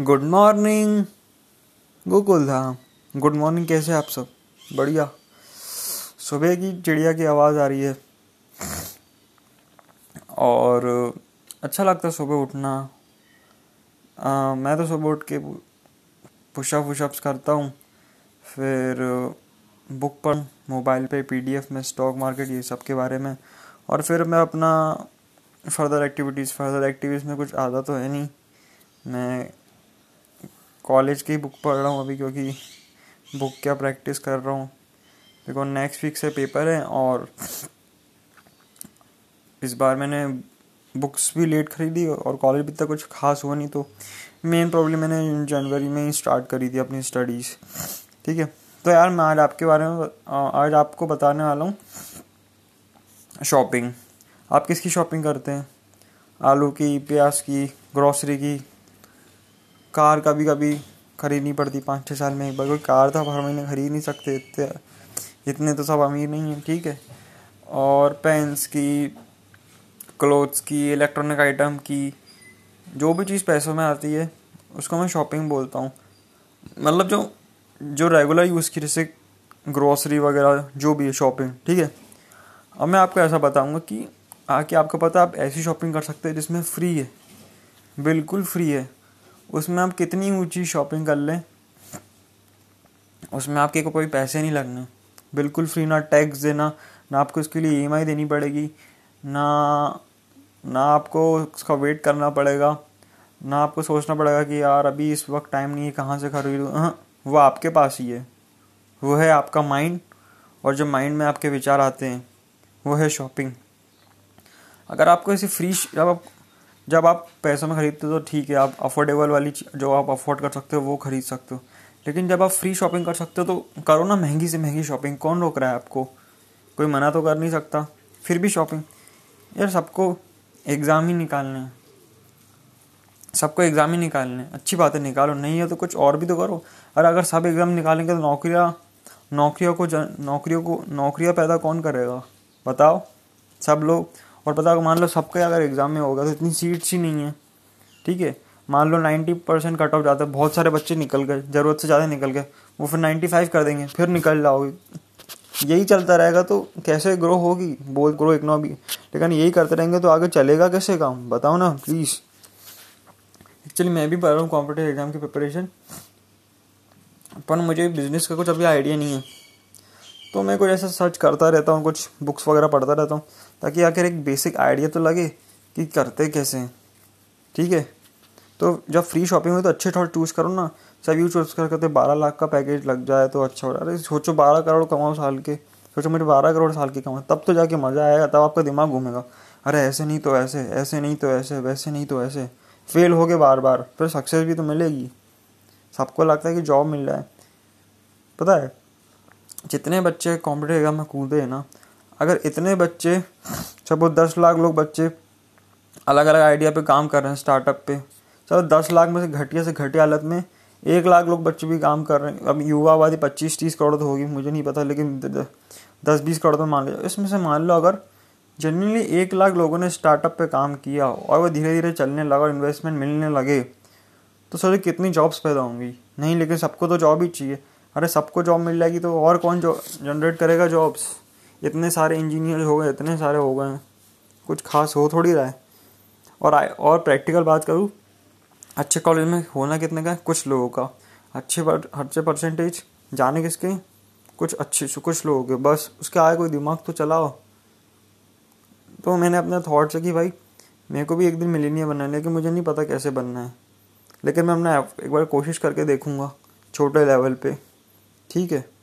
Good morning. Gokul था good morning कैसे आप सब? बढ़िया। सुबह की चिड़िया की आवाज़ आ रही है। और अच्छा लगता है सुबह उठना। आ, मैं तो सुबह उठ के पुशअप वुशअप्स करता हूँ। फिर बुक पर मोबाइल पे पीडीएफ में स्टॉक मार्केट ये सब के बारे में। और फिर मैं अपना फर्दर एक्टिविटीज़ फर्दर एक्टिविटीज़ में कुछ आता तो है नहीं। मैं कॉलेज की बुक पढ़ रहा हूँ अभी क्योंकि बुक क्या प्रैक्टिस कर रहा हूँ। देखो नेक्स्ट वीक से पेपर है और इस बार मैंने बुक्स भी लेट खरीदी और कॉलेज भी तक कुछ खास हुआ नहीं तो मेन प्रॉब्लम मैंने जनवरी में ही स्टार्ट करी थी अपनी स्टडीज़ ठीक है? तो यार, मैं आज आपके बारे में, आज आपको बताने वाला हूँ शॉपिंग आप किसकी शॉपिंग करते हैं? आलू की, प्याज की ग्रॉसरी की? कार कभी कभी खरीदनी पड़ती पाँच छः साल में एक बार। कोई कार तो हर महीने खरीद नहीं सकते, इतने इतने तो सब अमीर नहीं हैं, ठीक है? और पेंस की, क्लोथ्स की, इलेक्ट्रॉनिक आइटम की, जो भी चीज़ पैसों में आती है, उसको मैं शॉपिंग बोलता हूँ। मतलब जो जो रेगुलर यूज़ की, जैसे ग्रॉसरी वगैरह, जो भी है शॉपिंग ठीक है? अब मैं आपको ऐसा बताऊँगा कि, आके आपको पता आप ऐसी शॉपिंग कर सकते हैं जिसमें फ्री है। बिल्कुल फ्री है। उसमें आप कितनी ऊँची शॉपिंग कर लें, उसमें आपके को कोई पैसे नहीं लगने। बिल्कुल फ्री ना टैक्स देना, ना आपको उसके लिए ईएमआई देनी पड़ेगी, ना ना आपको उसका वेट करना पड़ेगा, ना आपको सोचना पड़ेगा कि यार अभी इस वक्त टाइम नहीं है, कहाँ से खरीदूँ? हाँ वो आपके पास ही है। वो है आपका माइंड और जो माइंड में आपके विचार आते हैं, वो है शॉपिंग अगर आपको ऐसी फ्री जब आप पैसों में खरीदते हो तो ठीक है, आप अफोर्डेबल वाली जो आप अफोर्ड कर सकते हो, वो खरीद सकते हो। लेकिन जब आप फ्री शॉपिंग कर सकते हो तो करो ना महँगी से महँगी शॉपिंग कौन रोक रहा है आपको? कोई मना तो कर नहीं सकता। फिर भी शॉपिंग यार, सबको एग्ज़ाम ही निकालने हैं। सबको एग्ज़ाम ही निकालने अच्छी बात है निकालो। नहीं है तो कुछ और भी तो करो। और अगर सब एग्ज़ाम निकालेंगे तो नौकरियाँ, नौकरियों को नौकरियों को, नौकरियाँ पैदा कौन करेगा? बताओ। सब लोग और पता मान लो सबका अगर एग्ज़ाम में होगा तो इतनी सीट्स ही नहीं है। ठीक है? मान लो नाइन्टी परसेंट कट ऑफ़ जाता है, बहुत सारे बच्चे निकल गए, ज़रूरत से ज़्यादा निकल गए, वो फिर नाइन्टी फाइव कर देंगे, फिर निकल जाओगे। यही चलता रहेगा तो कैसे ग्रो होगी? बहुत ग्रो इकोनॉमी लेकिन यही करते रहेंगे तो आगे चलेगा कैसे काम? बताओ ना प्लीज़ एक्चुअली मैं भी पढ़ रहा हूँ कॉम्पिटेटिव एग्ज़ाम की प्रिपरेशन पर मुझे बिज़नेस का कुछ अभी आइडिया नहीं है। तो मैं कुछ ऐसा सर्च करता रहता हूँ, कुछ बुक्स वगैरह पढ़ता रहता हूँ, ताकि आखिर एक बेसिक आइडिया तो लगे कि करते कैसे हैं। ठीक है? तो जब फ्री शॉपिंग हुई तो अच्छे थोड़ा चूज़ करो ना। सब यू चूज़ कर करते बारह लाख का पैकेज लग जाए तो अच्छा हो रहा अरे, सोचो बारह करोड़ कमाओ साल के। सोचो मेरे बारह करोड़ साल के कमाओ। तब तो जाके मज़ा आएगा, तब आपका दिमाग घूमेगा। अरे, ऐसे नहीं तो ऐसे ऐसे नहीं तो ऐसे, वैसे नहीं तो ऐसे। फेल हो गए बार बार फिर सक्सेस भी तो मिलेगी। सबको लगता है कि जॉब मिल रहा है। पता है? जितने बच्चे कॉम्पिटेटिव एग्ज़ाम में कूदे हैं ना, अगर इतने बच्चे वो दस लाख लोग बच्चे अलग अलग आइडिया पे काम कर रहे हैं स्टार्टअप पे चलो दस लाख में से घटिया से घटिया हालत में एक लाख लोग बच्चे भी काम कर रहे हैं। अब युवा आबादी पच्चीस तीस करोड़ तो होगी, मुझे नहीं पता, लेकिन दस बीस करोड़ तो मान लो। इसमें से मान लो अगर जनरली एक लाख लोगों ने स्टार्टअप पे काम किया और वो धीरे धीरे चलने लगा और इन्वेस्टमेंट मिलने लगे तो सोचो कितनी जॉब्स पैदा होंगी? नहीं, लेकिन सबको तो जॉब ही चाहिए। अरे सबको जॉब मिल जाएगी तो और कौन जो जनरेट करेगा जॉब्स इतने सारे इंजीनियर हो गए इतने सारे हो गए कुछ खास हो थोड़ी रहा है। और आ, और प्रैक्टिकल बात करूँ अच्छे कॉलेज में होना कितने का कुछ लोगों का। अच्छे अच्छे परसेंटेज जाने किसके? कुछ अच्छे कुछ लोगों के। बस उसके आए कोई दिमाग तो चलाओ। तो मैंने अपना थॉट से कि भाई मेरे को भी एक दिन मिलीनियर बनना है लेकिन मुझे नहीं पता कैसे बनना है। लेकिन मैं अपना एक बार कोशिश करके देखूँगा छोटे लेवल पे। ठीक है।